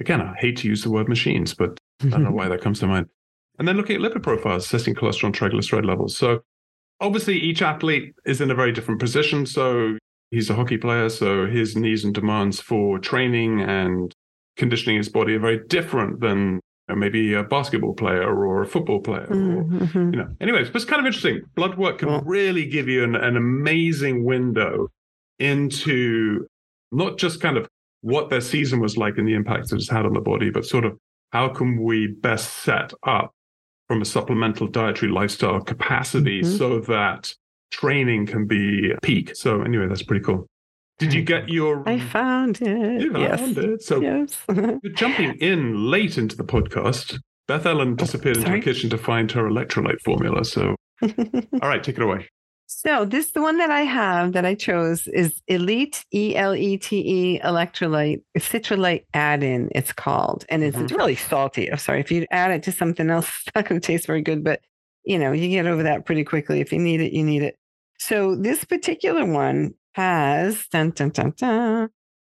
Again, I hate to use the word machines, but I don't know why that comes to mind. And then looking at lipid profiles, assessing cholesterol and triglyceride levels. So obviously, each athlete is in a very different position. So he's a hockey player, so his needs and demands for training and conditioning his body are very different than you know, maybe a basketball player or a football player. Mm-hmm. Or, you know, anyways, but it's kind of interesting. Blood work can really give you an, an amazing window into not just kind of what their season was like and the impact it's had on the body, but sort of how can we best set up from a supplemental dietary lifestyle capacity mm-hmm. so that training can be peak. So anyway, that's pretty cool. Did you get your? I found it. You yes. found it. So yes. you're jumping in late into the podcast. Beth Ellen oh, disappeared oh, into the kitchen to find her electrolyte formula. So, all right, take it away. So this the one that I have that I chose is Elete E L E T E electrolyte citrulite add-in. It's called, and it's, mm-hmm. it's really salty. I'm sorry if you add it to something else, it's not going to taste very good. But you know, you get over that pretty quickly. If you need it, you need it. So this particular one has dun, dun, dun, dun.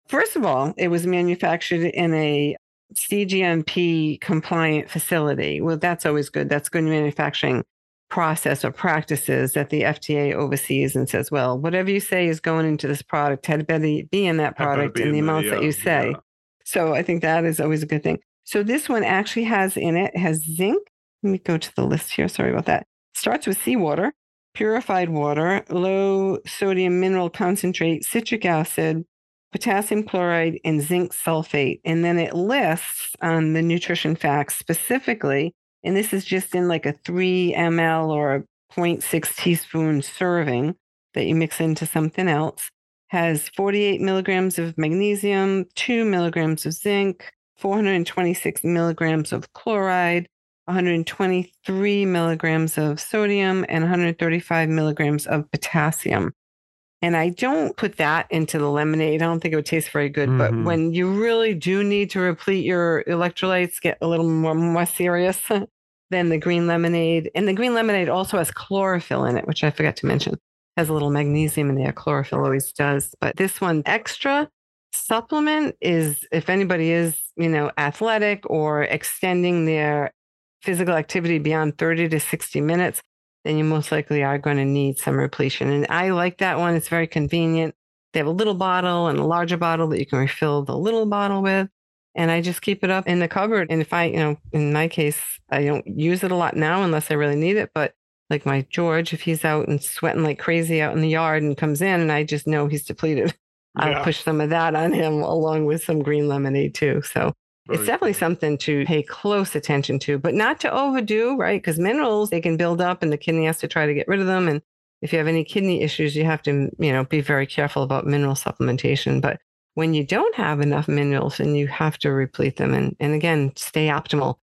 First of all, it was manufactured in a CGMP compliant facility. Well, that's always good. That's good manufacturing process or practices that the FDA oversees and says, well, whatever you say is going into this product had better be in that product in the, amounts that you say. Yeah. So I think that is always a good thing. So this one actually has in it has zinc. Let me go to the list here. Sorry about that. Starts with seawater, purified water, low sodium mineral concentrate, citric acid, potassium chloride, and zinc sulfate. And then it lists on the nutrition facts specifically, and this is just in like a 3 ml or a 0.6 teaspoon serving that you mix into something else, has 48 milligrams of magnesium, 2 milligrams of zinc, 426 milligrams of chloride, 123 milligrams of sodium, and 135 milligrams of potassium. And I don't put that into the lemonade. I don't think it would taste very good. Mm-hmm. But when you really do need to replete your electrolytes, get a little more, more serious than the green lemonade. And the green lemonade also has chlorophyll in it, which I forgot to mention. Has a little magnesium in there. Chlorophyll always does. But this one extra supplement is if anybody is, you know, athletic or extending their physical activity beyond 30 to 60 minutes, then you most likely are going to need some repletion. And I like that one. It's very convenient. They have a little bottle and a larger bottle that you can refill the little bottle with. And I just keep it up in the cupboard. And if I, you know, in my case, I don't use it a lot now unless I really need it. But like my George, if he's out and sweating like crazy out in the yard and comes in and I just know he's depleted, yeah. I'll push some of that on him along with some green lemonade too. So it's definitely something to pay close attention to, but not to overdo, right? Because minerals, they can build up and the kidney has to try to get rid of them. And if you have any kidney issues, you have to, you know, be very careful about mineral supplementation. But when you don't have enough minerals, and you have to replete them. And, and again, stay optimal.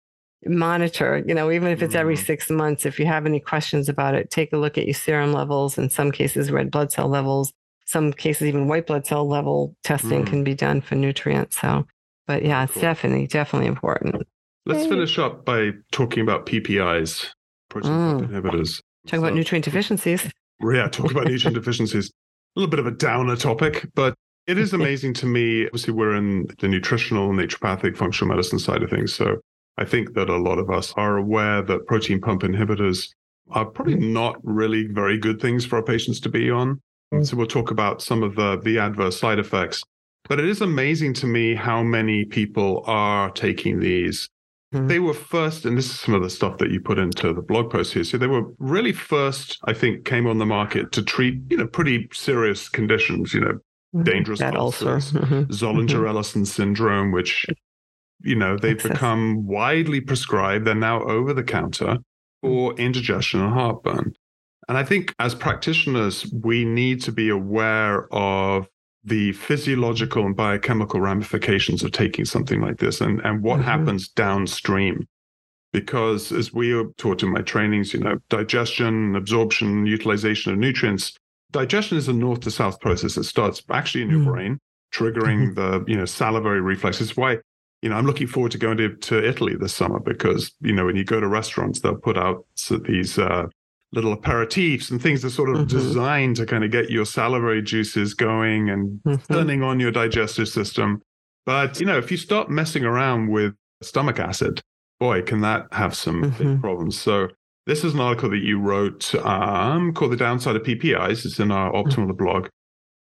Monitor, you know, even if it's every mm-hmm. six months, if you have any questions about it, take a look at your serum levels, in some cases, red blood cell levels, some cases, even white blood cell level testing mm. can be done for nutrients. So but yeah, it's cool. definitely, definitely important. Let's finish up by talking about PPIs, proton mm. inhibitors. Talk so, about nutrient deficiencies. Yeah, talk about nutrient deficiencies. A little bit of a downer topic, but it is amazing to me. Obviously, we're in the nutritional, naturopathic, functional medicine side of things. So I think that a lot of us are aware that proton pump inhibitors are probably mm. not really very good things for our patients to be on. Mm. So we'll talk about some of the, the adverse side effects. But it is amazing to me how many people are taking these. Mm-hmm. They were first, and this is some of the stuff that you put into the blog post here. So they were really first, I think, came on the market to treat, you know, pretty serious conditions, you know, mm-hmm. dangerous that ulcers, mm-hmm. Zollinger-Ellison syndrome, which, you know, they've Excess. become widely prescribed. They're now over the counter for indigestion and heartburn. And I think as practitioners, we need to be aware of the physiological and biochemical ramifications of taking something like this and, and what mm-hmm. happens downstream. Because as we are taught in my trainings, you know, digestion, absorption, utilization of nutrients, digestion is a north to south process. It starts actually in your mm-hmm. brain, triggering mm-hmm. the, you know, salivary reflex. It's why, you know, I'm looking forward to going to, to Italy this summer because, you know, when you go to restaurants, they'll put out these uh, little aperitifs and things that sort of mm-hmm. designed to kind of get your salivary juices going and mm-hmm. turning on your digestive system. But, you know, if you start messing around with stomach acid, boy, can that have some mm-hmm. big problems. So, this is an article that you wrote um, called The Downside of PPIs. It's in our mm. Optimal blog.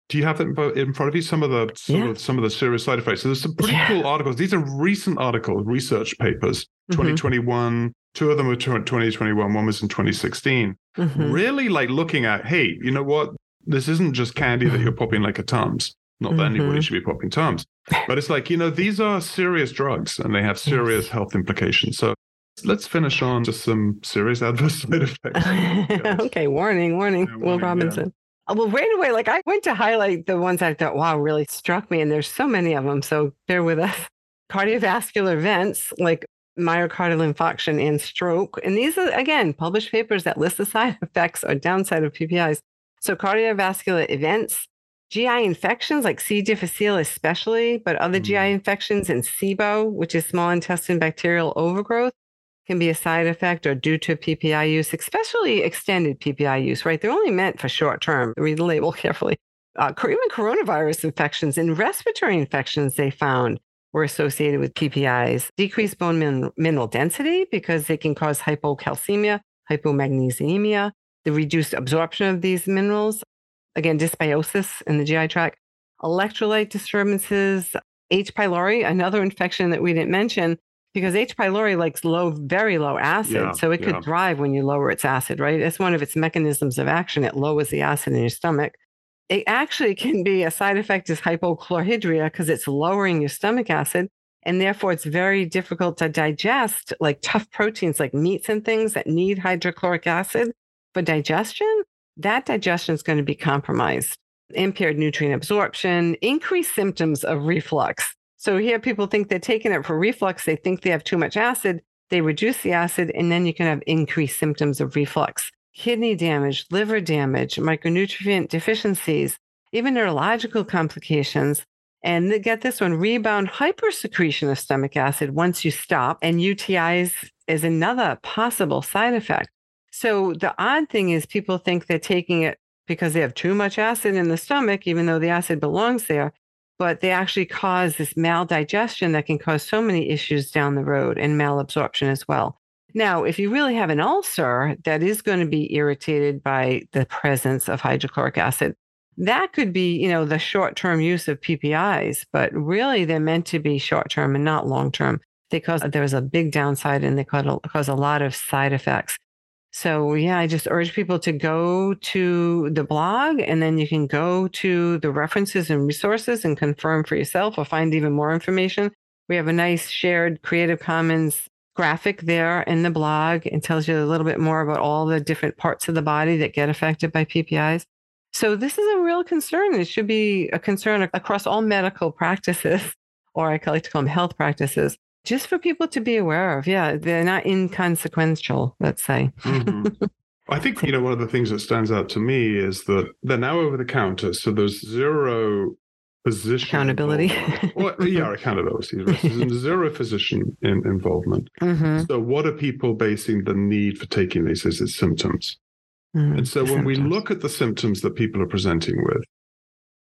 Do you have it in front of you? Some of the some, yeah. of, some of the serious side effects. So there's some pretty yeah. cool articles. These are recent articles, research papers, mm-hmm. 2021, Two of them were 2021, one was in 2016. Mm-hmm. Really like looking at, hey, you know what? This isn't just candy that you're popping like a Tums. Not that mm-hmm. anybody should be popping Tums, but it's like, you know, these are serious drugs and they have serious yes. health implications. So let's finish on just some serious adverse side effects. okay, warning, warning, yeah, Will Robinson. Yeah. Uh, well, right away, like I went to highlight the ones I thought, wow, really struck me. And there's so many of them. So bear with us. Cardiovascular events like myocardial infarction and stroke. And these are, again, published papers that list the side effects or downside of PPIs. So, cardiovascular events, GI infections like C. difficile, especially, but other mm. GI infections and SIBO, which is small intestine bacterial overgrowth, can be a side effect or due to PPI use, especially extended PPI use, right? They're only meant for short term. Read the label carefully. Uh, even coronavirus infections and respiratory infections, they found were associated with PPIs. Decreased bone min- mineral density because they can cause hypocalcemia, hypomagnesemia, the reduced absorption of these minerals, again, dysbiosis in the GI tract, electrolyte disturbances, H. pylori, another infection that we didn't mention, because H. pylori likes low, very low acid. Yeah, so it could yeah. thrive when you lower its acid, right? It's one of its mechanisms of action. It lowers the acid in your stomach. It actually can be a side effect is hypochlorhydria because it's lowering your stomach acid. And therefore, it's very difficult to digest like tough proteins like meats and things that need hydrochloric acid for digestion. That digestion is going to be compromised. Impaired nutrient absorption, increased symptoms of reflux. So here people think they're taking it for reflux. They think they have too much acid. They reduce the acid, and then you can have increased symptoms of reflux. Kidney damage, liver damage, micronutrient deficiencies, even neurological complications. And get this one rebound hypersecretion of stomach acid once you stop, and UTIs is another possible side effect. So the odd thing is, people think they're taking it because they have too much acid in the stomach, even though the acid belongs there but they actually cause this maldigestion that can cause so many issues down the road and malabsorption as well. Now, if you really have an ulcer that is going to be irritated by the presence of hydrochloric acid, that could be, you know, the short-term use of PPIs, but really they're meant to be short-term and not long-term They because there's a big downside and they cause cause a lot of side effects. So, yeah, I just urge people to go to the blog and then you can go to the references and resources and confirm for yourself or find even more information. We have a nice shared Creative Commons graphic there in the blog and tells you a little bit more about all the different parts of the body that get affected by PPIs. So, this is a real concern. It should be a concern across all medical practices, or I like to call them health practices just for people to be aware of. Yeah, they're not inconsequential, let's say. Mhm. I think, you know, one of the things that stands out to me is that they're now over the counter. So there's zero physician Accountability. Well, yeah, accountability. There's zero physician in, involvement. Mhm. So what are people basing the need for taking these as its symptoms? Mm, And so when we look at the symptoms that people are presenting with,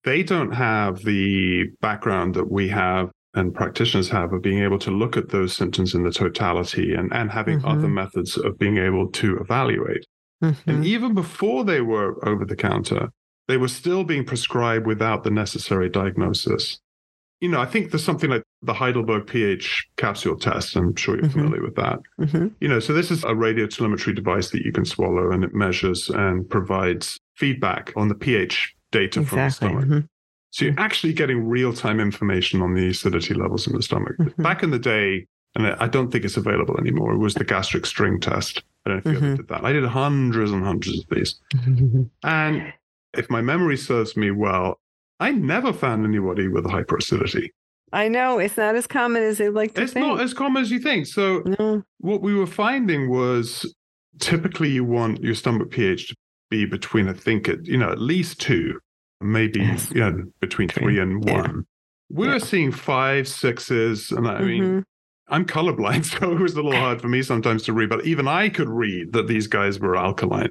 they don't have the background that we have and practitioners have of being able to look at those symptoms in the totality and, and having Mhm. other methods of being able to evaluate. Mhm. And even before they were over the counter, they were still being prescribed without the necessary diagnosis. You know, I think there's something like the Heidelberg pH capsule test. I'm sure you're Mhm. familiar with that. Mhm. You know, so this is a radiotelemetry device that you can swallow and it measures and provides feedback on the pH data from the Exactly. stomach. Mhm. So you're actually getting real time information on the acidity levels in the stomach. Mhm. Back in the day, and I don't think it's available anymore, it was the gastric string test. I don't know if you ever Mhm. did that. I did hundreds and hundreds of these. And if my memory serves me well, I never found anybody with hyperacidity. I know it's not as common as they like to It's think. not as common as you think. So no. what we were finding was typically you want your stomach pH to be between, I think, at, you know, at least two, maybe Yes. you know, between Three. and Yeah. one. We Yeah. were seeing five, sixes, and I mean, Mhm. I'm colorblind, so it was a little hard for me sometimes to read, but even I could read that these guys were alkaline.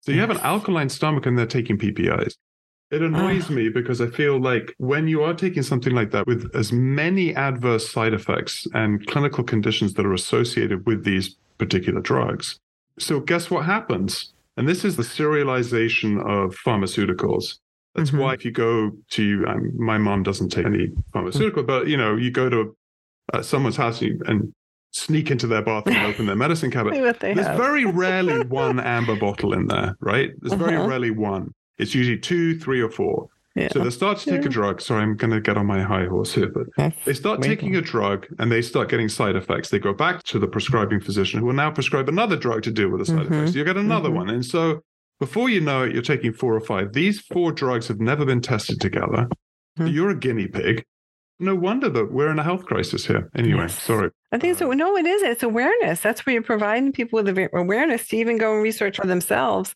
So you have an alkaline stomach and they're taking PPIs. It annoys Ah. me because I feel like when you are taking something like that with as many adverse side effects and clinical conditions that are associated with these particular drugs. So guess what happens? And this is the serialization of pharmaceuticals. That's Mhm. why if you go to um, my mom doesn't take any pharmaceutical, but you know you go to uh, someone's house and, and sneak into their bathroom and open their medicine cabinet. See what they There's have. very rarely one amber bottle in there, right? There's very Uh-huh. rarely one. It's usually two, three, or four. yeah. So they start to take a drug. Sorry, I'm going to get on my high horse here, but That's they start taking a drug and they start getting side effects. They go back to the prescribing physician who will now prescribe another drug to deal with the side Mhm. effects. You get another Mhm. one. And so before you know it, you're taking four or five. These four drugs have never been tested together. Mhm. You're a guinea pig. No wonder that we're in a health crisis here. Anyway, Yes. sorry. I think so. No, it is. It's awareness. That's where you're providing people with awareness to even go and research for themselves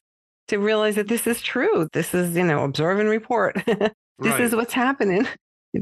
to realize that this is true. This is, you know, observe and report. this Right. is what's happening.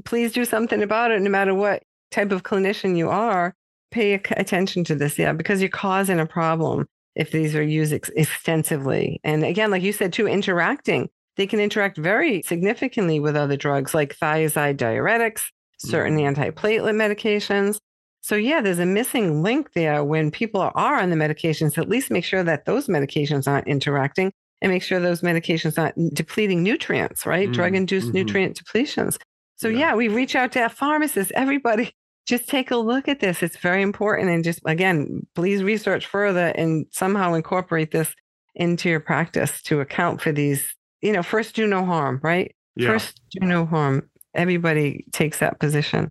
Please do something about it, no matter what type of clinician you are. Pay attention to this, yeah, because you're causing a problem if these are used ex- extensively. And again, like you said, too, interacting. They can interact very significantly with other drugs like thiazide diuretics, certain Mhm. antiplatelet medications. So, yeah, there's a missing link there when people are on the medications. At least make sure that those medications aren't interacting and make sure those medications aren't depleting nutrients, right? Mm, Drug induced mhm. nutrient depletions. So yeah. yeah, we reach out to our pharmacists, everybody. Just take a look at this. It's very important. And just again, please research further and somehow incorporate this into your practice to account for these, you know, first do no harm, right? Yeah. First do no harm. Everybody takes that position.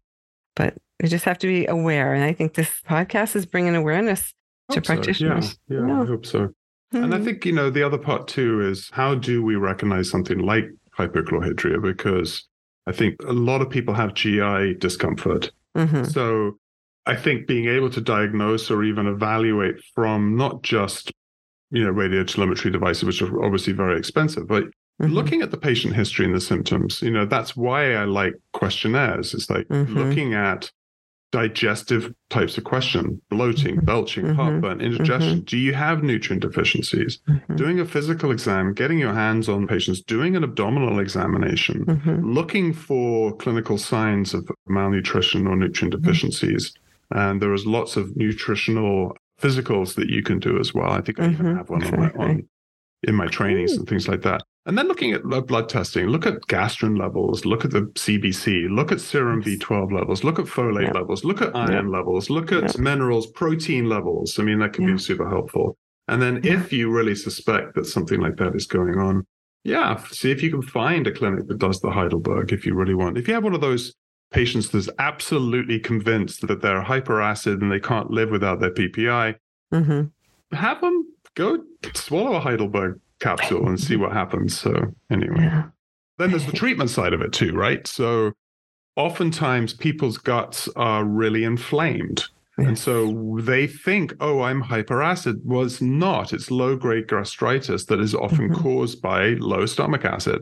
But we just have to be aware. And I think this podcast is bringing awareness to practitioners. So. Yeah, yeah, yeah, I hope so. Mm-hmm. And I hmm. think, you know, the other part too is how do we recognize something like hypochlorhydria? Because I think a lot of people have GI discomfort. Mm-hmm. So I think being able to diagnose or even evaluate from not just, you know, radiotelemetry devices, which are obviously very expensive, but Mm-hmm. looking at the patient history and the symptoms you know that's why i like questionnaires it's like mm-hmm. looking at digestive types of question bloating mm-hmm. belching mm-hmm. heartburn indigestion mm-hmm. do you have nutrient deficiencies mm-hmm. doing a physical exam getting your hands on patients doing an abdominal examination mm-hmm. looking for clinical signs of malnutrition or nutrient mm-hmm. deficiencies and there is lots of nutritional physicals that you can do as well i think i even have one on, my, on in my trainings and things like that and then looking at blood testing, look at gastrin levels, look at the CBC, look at serum B12 levels, look at folate yeah. levels, look at iron yeah. levels, look at yeah. minerals, protein levels. I mean, that can be super helpful. And then if you really suspect that something like that is going on, yeah, see if you can find a clinic that does the Heidelberg if you really want. If you have one of those patients that's absolutely convinced that they're hyperacid and they can't live without their PPI, mm-hmm. have them go swallow a Heidelberg capsule and see what happens. So anyway, yeah. then there's the treatment side of it too, right? So oftentimes people's guts are really inflamed. And so they think, oh, I'm hyperacid. Was well, not. It's low grade gastritis that is often mm-hmm. caused by low stomach acid.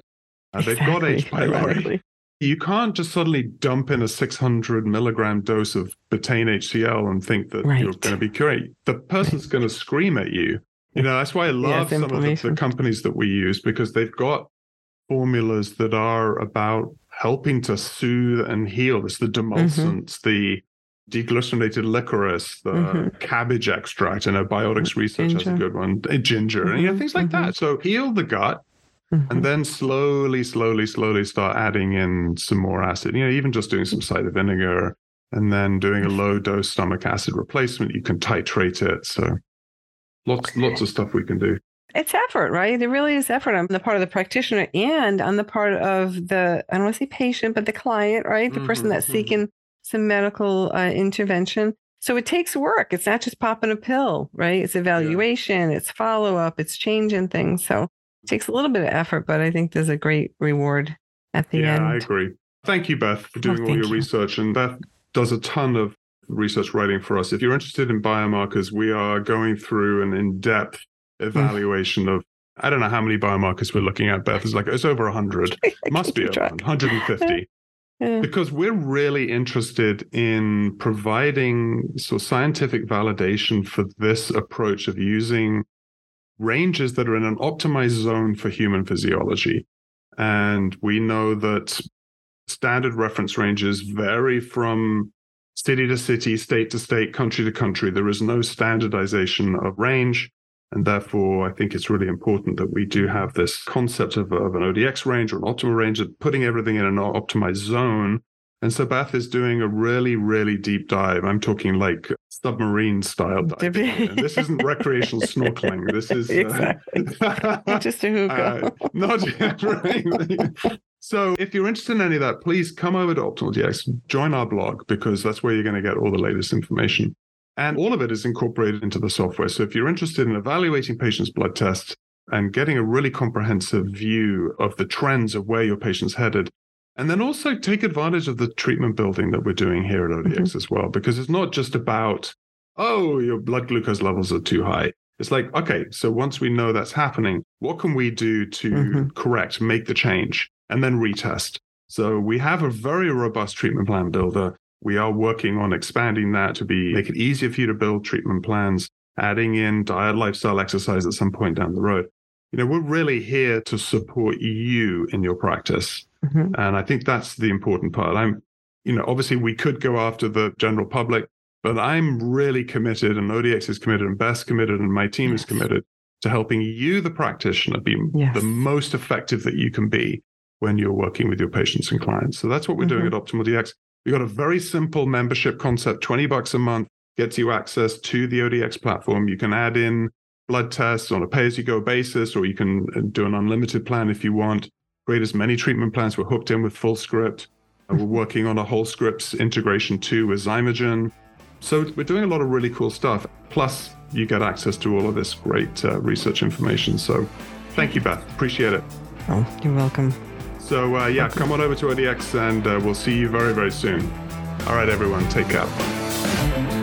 Uh. They've got H. pylori. Exactly. You can't just suddenly dump in a 600 milligram dose of betaine HCl and think that right. you're going to be great. The person's going to scream at you you know, that's why I love yes, some of the, the companies that we use because they've got formulas that are about helping to soothe and heal. It's the mm-hmm. demulcents, mm-hmm. the deglycerinated licorice, the mm-hmm. cabbage extract, and a biotics research ginger. has a good one, ginger, mm-hmm. and you know, things like mm-hmm. that. So heal the gut. Mm-hmm. And then slowly, slowly, slowly start adding in some more acid. You know, even just doing some cider vinegar and then doing a low dose stomach acid replacement, you can titrate it. So lots lots of stuff we can do. It's effort right? There really is effort on the part of the practitioner and on the part of the i don't want to say patient but the client right? The mm-hmm, person that's mm-hmm. seeking some medical uh, intervention. So it takes work. It's not just popping a pill right? It's evaluation yeah. it's follow-up it's changing things. So it takes a little bit of effort but i think there's a great reward at the yeah, end. Yeah, i agree. Thank you beth for doing oh, all your you. research and beth does a ton of research writing for us. If you're interested in biomarkers, we are going through an in depth evaluation of, I don't know how many biomarkers we're looking at, Beth. It's like, it's over 100. Must be over 150. Yeah. Because we're really interested in providing so scientific validation for this approach of using ranges that are in an optimized zone for human physiology. And we know that standard reference ranges vary from city to city, state to state, country to country. There is no standardization of range. And therefore, I think it's really important that we do have this concept of, of an ODX range or an optimal range of putting everything in an optimized zone. And so Beth is doing a really, really deep dive. I'm talking like submarine style diving. this isn't recreational snorkeling. This is uh, not just a hookah. Uh, not right. So if you're interested in any of that, please come over to Optimal DX, join our blog because that's where you're going to get all the latest information. And all of it is incorporated into the software. So if you're interested in evaluating patients' blood tests and getting a really comprehensive view of the trends of where your patient's headed, and then also take advantage of the treatment building that we're doing here at ODX mm-hmm. as well, because it's not just about, oh, your blood glucose levels are too high. It's like, okay, so once we know that's happening, what can we do to mm-hmm. correct, make the change? and then retest. So we have a very robust treatment plan builder. We are working on expanding that to be make it easier for you to build treatment plans, adding in diet, lifestyle, exercise at some point down the road. You know, we're really here to support you in your practice. Mm-hmm. And I think that's the important part. I'm, you know, obviously we could go after the general public, but I'm really committed and ODX is committed and Beth's committed and my team yes. is committed to helping you, the practitioner, be yes. the most effective that you can be when you're working with your patients and clients. So that's what we're mm-hmm. doing at Optimal DX. We've got a very simple membership concept 20 bucks a month gets you access to the ODX platform. You can add in blood tests on a pay as you go basis, or you can uh, do an unlimited plan if you want. Create as many treatment plans. We're hooked in with Fullscript. And we're working on a Wholescripts integration too with Xymogen. So we're doing a lot of really cool stuff. Plus, you get access to all of this great uh, research information. So thank you, Beth. Appreciate it. Oh, you're welcome. So uh, yeah, come on over to ODX and uh, we'll see you very, very soon. All right, everyone, take care.